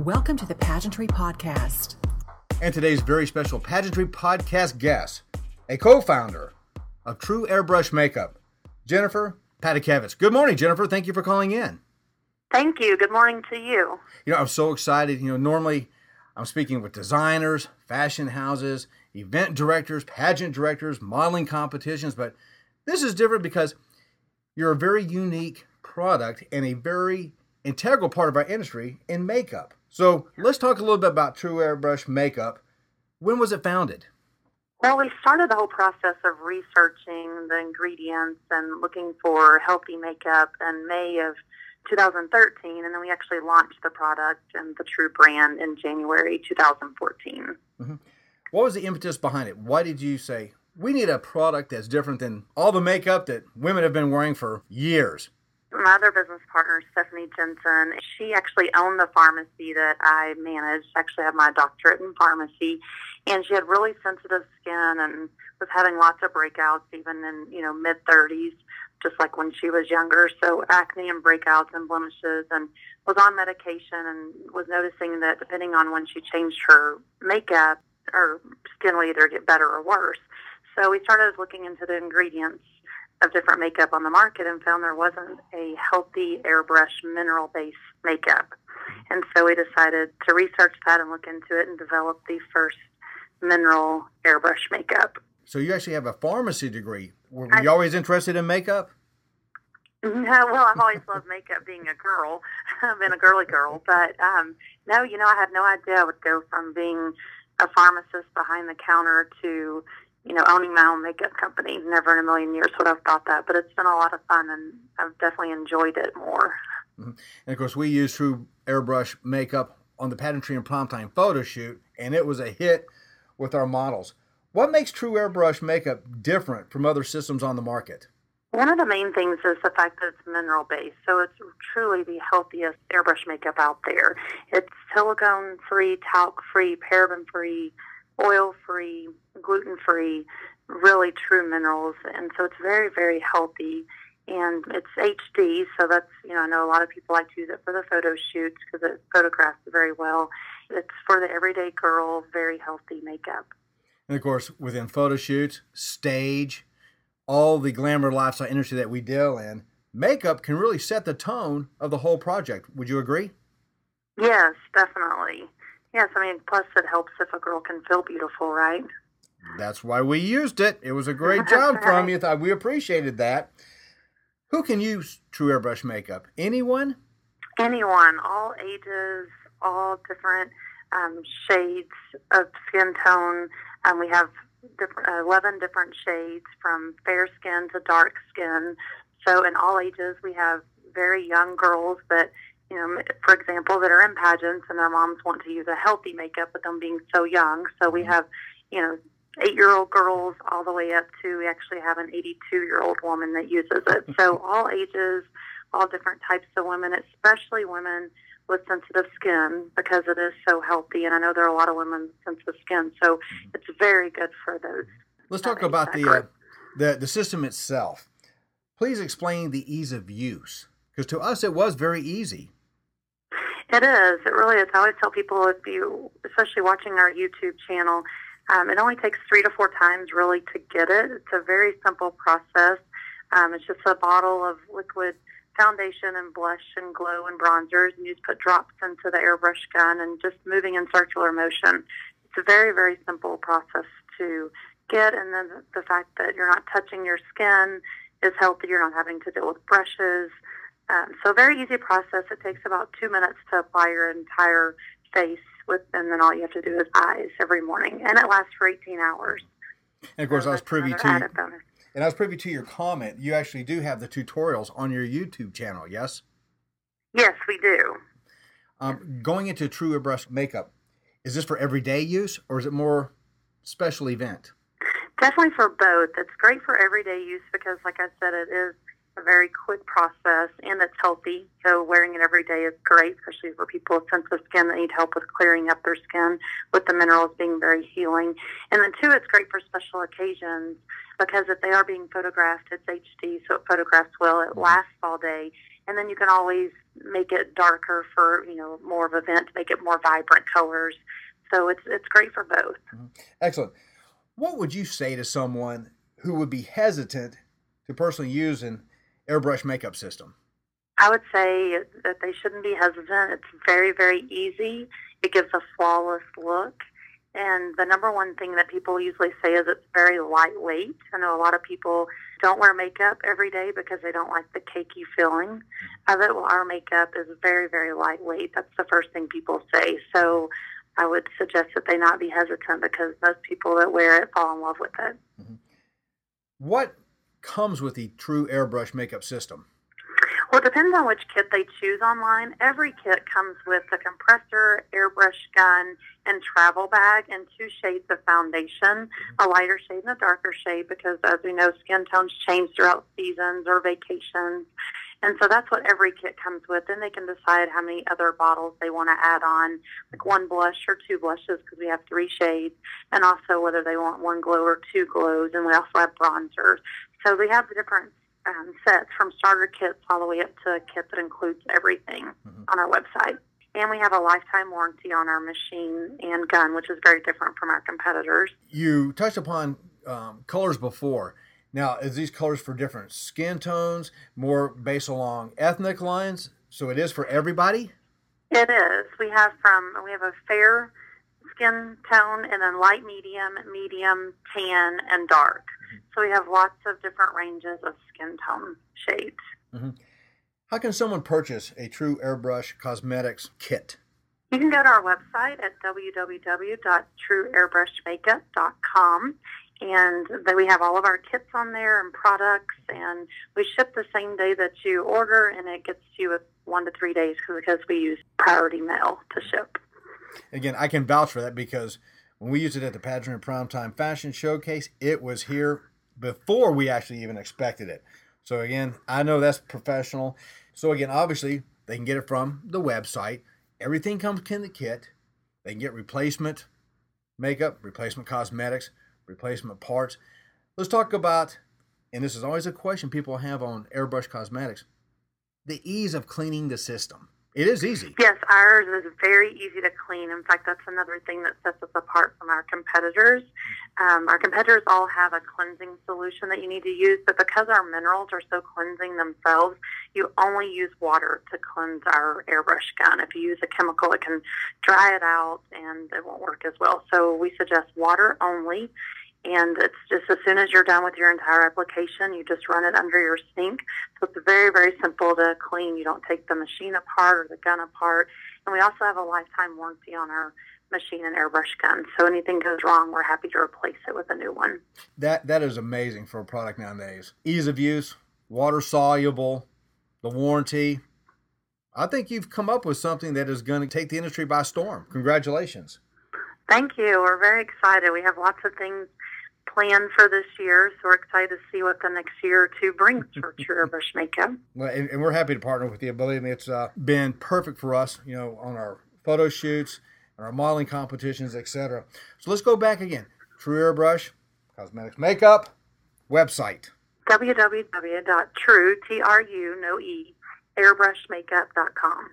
Welcome to the Pageantry Podcast. And today's very special Pageantry Podcast guest, a co founder of Tru Airbrush Makeup, Jennifer Patykiewicz. Good morning, Jennifer. Thank you for calling in. Thank you. Good morning to you. You know, I'm so excited. You know, normally I'm speaking with designers, fashion houses, event directors, pageant directors, modeling competitions, but this is different because you're a very unique product and a very integral part of our industry in makeup. So let's talk a little bit about Tru Airbrush Makeup. When was it founded? Well, we started the whole process of researching the ingredients and looking for healthy makeup in May of 2013, and then we actually launched the product and the Tru brand in January 2014. Mm-hmm. What was the impetus behind it? Why did you say we need a product that's different than all the makeup that women have been wearing for years? My other business partner, Stephanie Jensen, she actually owned the pharmacy that I managed. Actually, have my doctorate in pharmacy, and she had really sensitive skin and was having lots of breakouts, even in you know mid thirties, just like when she was younger. So acne and breakouts and blemishes, and was on medication and was noticing that depending on when she changed her makeup, her skin would either get better or worse. So we started looking into the ingredients of different makeup on the market and found there wasn't a healthy airbrush mineral based makeup. And so we decided to research that and look into it and develop the first mineral airbrush makeup. So you actually have a pharmacy degree. Were you always interested in makeup? No, well, I've always loved makeup being a girl. I've been a girly girl. But um, no, you know, I had no idea I would go from being a pharmacist behind the counter to you know, owning my own makeup company. Never in a million years would I have thought that, but it's been a lot of fun and I've definitely enjoyed it more. Mm-hmm. And of course, we use Tru Airbrush makeup on the Pageantry and Prom Time photo shoot, and it was a hit with our models. What makes Tru Airbrush makeup different from other systems on the market? One of the main things is the fact that it's mineral based, so it's truly the healthiest airbrush makeup out there. It's silicone free, talc free, paraben free, oil free, gluten free, really true minerals. And so it's very, very healthy. And it's HD, so that's, you know, I know a lot of people like to use it for the photo shoots because it photographs very well. It's for the everyday girl, very healthy makeup. And of course, within photo shoots, stage, all the glamour lifestyle industry that we deal in, makeup can really set the tone of the whole project. Would you agree? Yes, definitely. Yes, I mean, plus it helps if a girl can feel beautiful, right? That's why we used it. It was a great job from you. We appreciated that. Who can use Tru Airbrush makeup? Anyone? Anyone, all ages, all different um, shades of skin tone. Um, we have different, uh, 11 different shades from fair skin to dark skin. So, in all ages, we have very young girls that you know, for example, that are in pageants and their moms want to use a healthy makeup with them being so young. So we mm-hmm. have, you know, eight year old girls all the way up to we actually have an 82 year old woman that uses it. So all ages, all different types of women, especially women with sensitive skin because it is so healthy. And I know there are a lot of women with sensitive skin, so mm-hmm. it's very good for those. Let's talk about the, uh, the the system itself. Please explain the ease of use because to us it was very easy. It is. It really is. I always tell people if you, especially watching our YouTube channel, um, it only takes three to four times really to get it. It's a very simple process. Um, it's just a bottle of liquid foundation and blush and glow and bronzers, and you just put drops into the airbrush gun and just moving in circular motion. It's a very, very simple process to get, and then the fact that you're not touching your skin is healthy. You're not having to deal with brushes. Um, so very easy process. It takes about two minutes to apply your entire face with, and then all you have to do is eyes every morning, and it lasts for 18 hours. And of course, so I was privy to, and I was privy to your comment. You actually do have the tutorials on your YouTube channel, yes? Yes, we do. Um, going into Tru Airbrush makeup, is this for everyday use or is it more special event? Definitely for both. It's great for everyday use because, like I said, it is a very quick process, and it's healthy. So wearing it every day is great, especially for people with sensitive skin that need help with clearing up their skin, with the minerals being very healing. And then two, it's great for special occasions because if they are being photographed, it's HD, so it photographs well. It mm-hmm. lasts all day, and then you can always make it darker for you know more of an event make it more vibrant colors. So it's it's great for both. Mm-hmm. Excellent. What would you say to someone who would be hesitant to personally use an airbrush makeup system? I would say that they shouldn't be hesitant. It's very, very easy. It gives a flawless look. And the number one thing that people usually say is it's very lightweight. I know a lot of people don't wear makeup every day because they don't like the cakey feeling of it. Well, our makeup is very, very lightweight. That's the first thing people say. So I would suggest that they not be hesitant because most people that wear it fall in love with it. Mm-hmm. What comes with the Tru Airbrush makeup system? Well, it depends on which kit they choose online. Every kit comes with a compressor, airbrush gun, and travel bag, and two shades of foundation, a lighter shade and a darker shade, because as we know, skin tones change throughout seasons or vacations. And so that's what every kit comes with. Then they can decide how many other bottles they want to add on, like one blush or two blushes, because we have three shades, and also whether they want one glow or two glows. And we also have bronzers. So we have the different um, sets from starter kits all the way up to a kit that includes everything on our website. And we have a lifetime warranty on our machine and gun, which is very different from our competitors. You touched upon um, colors before. Now, is these colors for different skin tones, more based along ethnic lines? So it is for everybody? It is. We have from we have a fair skin tone and then light medium, medium, tan, and dark. Mm-hmm. So we have lots of different ranges of skin tone shades. Mm-hmm. How can someone purchase a Tru Airbrush Cosmetics kit? You can go to our website at www.truairbrushmakeup.com and we have all of our kits on there and products and we ship the same day that you order and it gets to you one to three days because we use priority mail to ship. Again, I can vouch for that because when we used it at the Pageant Primetime Fashion Showcase, it was here before we actually even expected it. So again, I know that's professional. So again, obviously they can get it from the website. Everything comes in the kit. They can get replacement makeup, replacement cosmetics, replacement parts. Let's talk about, and this is always a question people have on airbrush cosmetics, the ease of cleaning the system. It is easy. Yes, ours is very easy to clean. In fact, that's another thing that sets us apart from our competitors. Um, our competitors all have a cleansing solution that you need to use, but because our minerals are so cleansing themselves, you only use water to cleanse our airbrush gun. If you use a chemical, it can dry it out and it won't work as well. So we suggest water only. And it's just as soon as you're done with your entire application, you just run it under your sink. So it's very, very simple to clean. You don't take the machine apart or the gun apart. And we also have a lifetime warranty on our machine and airbrush gun. So anything goes wrong, we're happy to replace it with a new one. That that is amazing for a product nowadays. Ease of use, water soluble, the warranty. I think you've come up with something that is going to take the industry by storm. Congratulations. Thank you. We're very excited. We have lots of things planned for this year, so we're excited to see what the next year or two brings for Tru Airbrush Makeup. Well, and, and we're happy to partner with you. Believe me, it's uh, been perfect for us. You know, on our photo shoots, and our modeling competitions, etc. So let's go back again. Tru Airbrush Cosmetics Makeup website. www.true, T-R-U, no E, airbrushmakeup.com.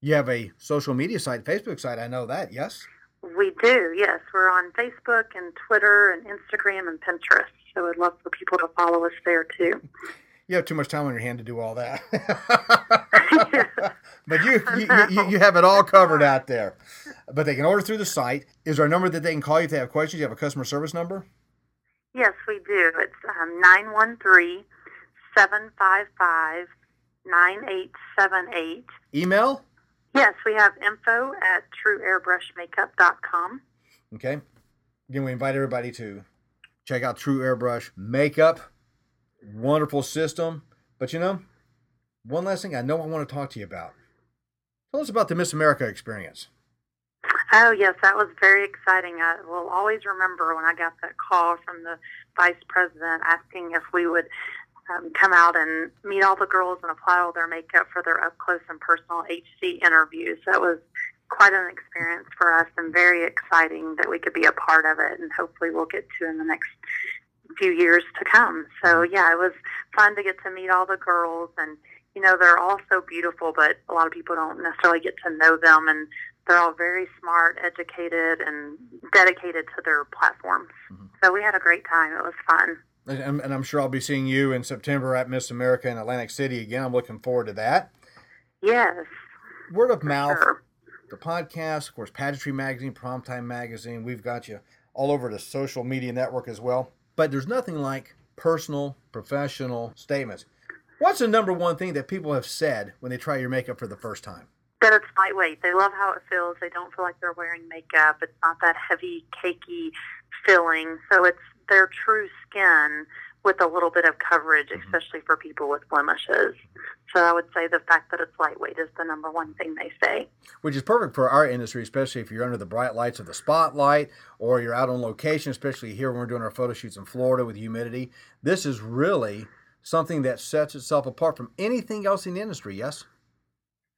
You have a social media site, Facebook site. I know that. Yes. We do, yes. We're on Facebook and Twitter and Instagram and Pinterest. So I'd love for people to follow us there too. You have too much time on your hand to do all that. but you, you, you you have it all covered out there. But they can order through the site. Is there a number that they can call you if they have questions? You have a customer service number? Yes, we do. It's um, 913 755 9878. Email? Yes, we have info at truairbrushmakeup.com. Okay. Again, we invite everybody to check out Tru Airbrush Makeup. Wonderful system. But you know, one last thing I know I want to talk to you about. Tell us about the Miss America experience. Oh, yes, that was very exciting. I will always remember when I got that call from the vice president asking if we would um, come out and meet all the girls and apply all their makeup for their up close and personal HD interviews. That was quite an experience for us and very exciting that we could be a part of it and hopefully we'll get to in the next few years to come. So yeah, it was fun to get to meet all the girls and you know, they're all so beautiful but a lot of people don't necessarily get to know them and they're all very smart, educated and dedicated to their platforms. Mm-hmm. So we had a great time. It was fun. And, and I'm sure I'll be seeing you in September at Miss America in Atlantic City again. I'm looking forward to that. Yes. Word of mouth. Sure the podcast, of course, Pageantry Magazine, Primetime Magazine. We've got you all over the social media network as well. But there's nothing like personal, professional statements. What's the number one thing that people have said when they try your makeup for the first time? That it's lightweight. They love how it feels. They don't feel like they're wearing makeup. It's not that heavy, cakey feeling. So it's their true skin with a little bit of coverage, mm-hmm. especially for people with blemishes. So I would say the fact that it's lightweight is the number one thing they say. Which is perfect for our industry, especially if you're under the bright lights of the spotlight or you're out on location, especially here when we're doing our photo shoots in Florida with humidity. This is really something that sets itself apart from anything else in the industry, yes?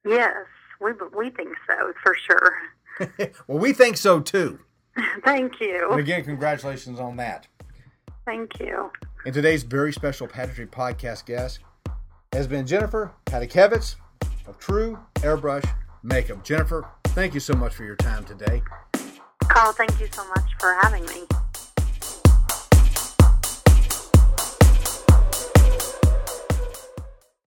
Yes, we, we think so, for sure. well, we think so too. Thank you. And again, congratulations on that. Thank you. And today's very special Pageantry podcast guest has been Jennifer Patykiewicz of Tru Airbrush Makeup. Jennifer, thank you so much for your time today. Carl, thank you so much for having me.